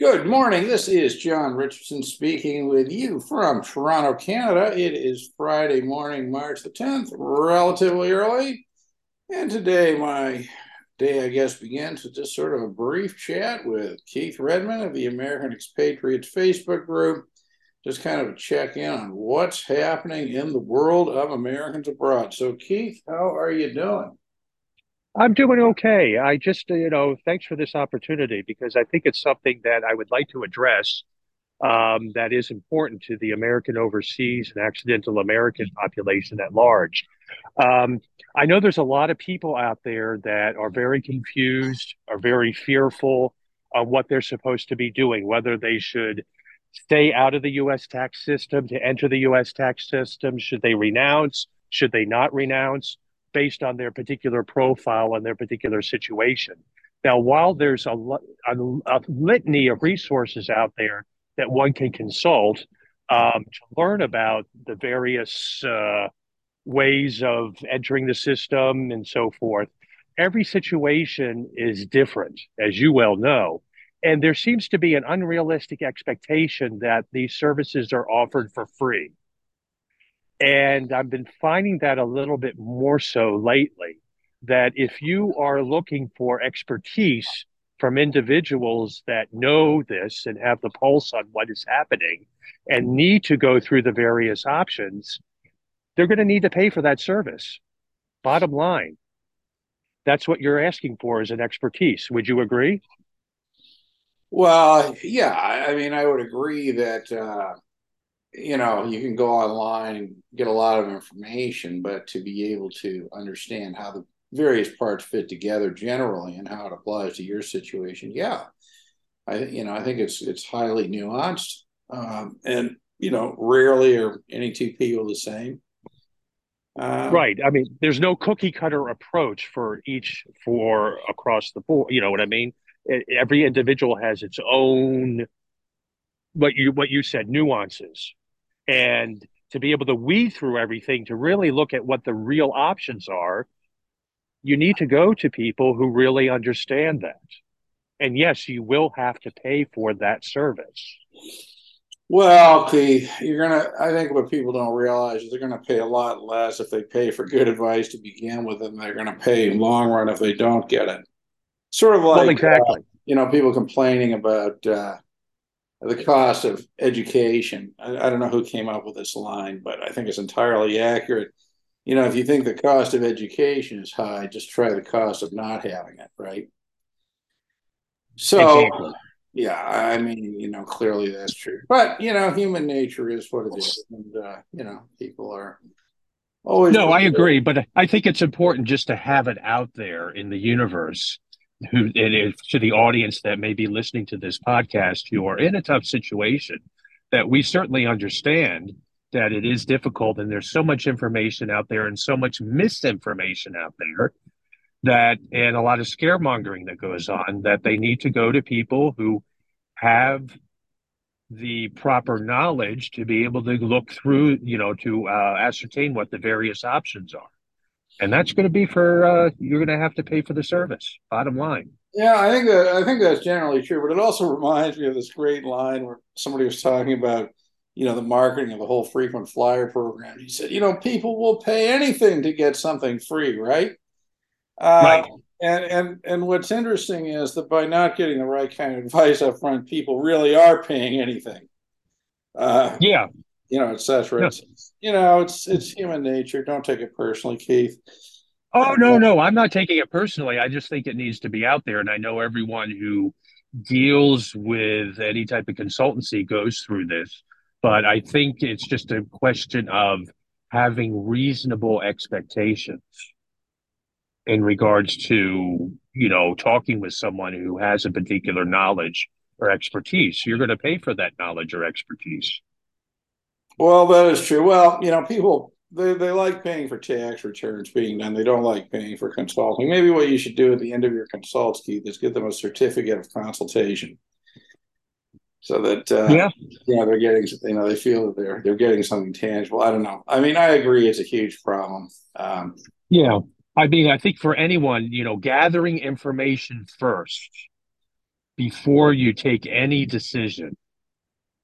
Good morning. This is John Richardson speaking with you from Toronto, Canada. It is Friday morning, March the 10th, relatively early. And today, my day, I guess, begins with just sort of a brief chat with Keith Redmond of the American Expatriates Facebook group. Just kind of a check in on what's happening in the world of Americans abroad. So, Keith, how are you doing? I'm doing okay. I just, you know, thanks for this opportunity because I think it's something that I would like to address um, that is important to the American overseas and accidental American population at large. Um, I know there's a lot of people out there that are very confused, are very fearful of what they're supposed to be doing, whether they should stay out of the U.S. tax system to enter the U.S. tax system, should they renounce, should they not renounce based on their particular profile and their particular situation. Now, while there's a, a, a litany of resources out there that one can consult um, to learn about the various uh, ways of entering the system and so forth, every situation is different, as you well know. And there seems to be an unrealistic expectation that these services are offered for free. And I've been finding that a little bit more so lately that if you are looking for expertise from individuals that know this and have the pulse on what is happening and need to go through the various options, they're going to need to pay for that service. Bottom line, that's what you're asking for is an expertise. Would you agree? Well, yeah. I mean, I would agree that uh, you know, you can go online and get a lot of information, but to be able to understand how the various parts fit together generally and how it applies to your situation, yeah, I you know I think it's it's highly nuanced, um, and you know, rarely are any two people the same. Uh, right. I mean, there's no cookie cutter approach for each for across the board. You know what I mean? Every individual has its own what you what you said nuances and to be able to weed through everything to really look at what the real options are you need to go to people who really understand that. And yes you will have to pay for that service. Well Keith, you're gonna i think what people don't realize is they're gonna pay a lot less if they pay for good advice to begin with and they're gonna pay long run if they don't get it. Sort of like well, exactly. uh, you know people complaining about uh, the cost of education. I, I, don't know who came up with this line, but I think it's entirely accurate. You know, if you think the cost of education is high, just try the cost of not having it, right? So, exactly. yeah, I mean, you know, clearly that's true. But, you know, human nature is what it is. And, uh, you know, people are always. No, I agree. But I think it's important just to have it out there in the universe who and if, to the audience that may be listening to this podcast who are in a tough situation that we certainly understand that it is difficult and there's so much information out there and so much misinformation out there that and a lot of scaremongering that goes on that they need to go to people who have the proper knowledge to be able to look through you know to uh, ascertain what the various options are and that's going to be for uh, you're going to have to pay for the service. Bottom line. Yeah, I think that I think that's generally true, but it also reminds me of this great line where somebody was talking about, you know, the marketing of the whole frequent flyer program. He said, you know, people will pay anything to get something free, right? Uh, right. And and and what's interesting is that by not getting the right kind of advice up front, people really are paying anything. Uh, yeah, you know, etc. Yeah. You know, it's it's human nature. Don't take it personally, Keith. Oh no, no, I'm not taking it personally. I just think it needs to be out there, and I know everyone who deals with any type of consultancy goes through this. But I think it's just a question of having reasonable expectations in regards to you know talking with someone who has a particular knowledge or expertise. You're going to pay for that knowledge or expertise. Well, that is true. Well, you know, people they, they like paying for tax returns being done. They don't like paying for consulting. Maybe what you should do at the end of your consults, Keith, is give them a certificate of consultation, so that uh, yeah, you know, they're getting you know they feel that they're they're getting something tangible. I don't know. I mean, I agree, it's a huge problem. Um, yeah, I mean, I think for anyone, you know, gathering information first before you take any decision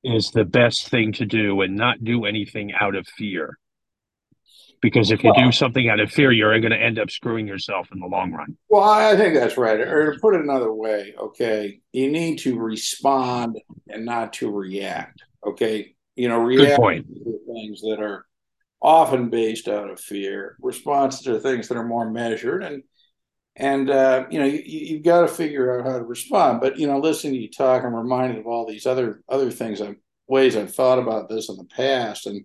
is the best thing to do and not do anything out of fear. Because if you well, do something out of fear, you're going to end up screwing yourself in the long run. Well, I think that's right. Or to put it another way, okay, you need to respond and not to react. Okay, you know, react to things that are often based out of fear. Response to things that are more measured and and uh, you know you, you've got to figure out how to respond. But you know, listening to you talk, I'm reminded of all these other other things, I've, ways I've thought about this in the past, and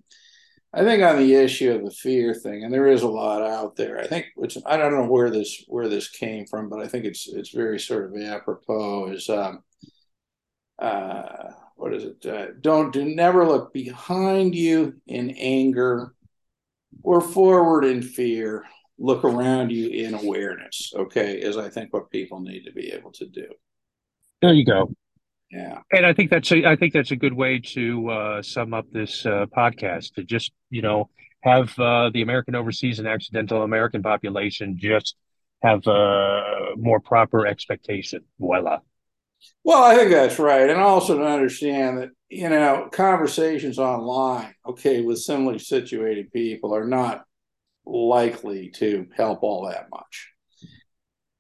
I think on the issue of the fear thing, and there is a lot out there. I think which I don't know where this where this came from, but I think it's it's very sort of apropos. Is um, uh, what is it? Uh, don't do never look behind you in anger or forward in fear look around you in awareness, okay, is I think what people need to be able to do. There you go. Yeah. And I think that's a I think that's a good way to uh, sum up this uh, podcast to just, you know, have uh, the American overseas and accidental American population just have a uh, more proper expectation. Voila. Well, I think that's right. And also to understand that, you know, conversations online, okay, with similarly situated people are not likely to help all that much.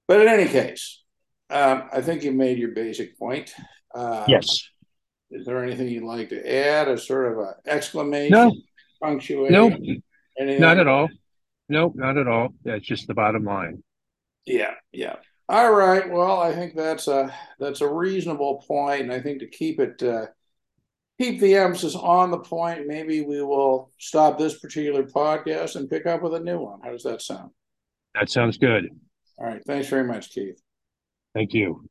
But in any case, um, I think you made your basic point. Um, yes. Is there anything you'd like to add? A sort of an exclamation, no. punctuation? No, anything? not at all. Nope, not at all. That's just the bottom line. Yeah, yeah. All right. Well, I think that's a that's a reasonable point, and I think to keep it uh, keep the emphasis on the point, maybe we will stop this particular podcast and pick up with a new one. How does that sound? That sounds good. All right. Thanks very much, Keith. Thank you.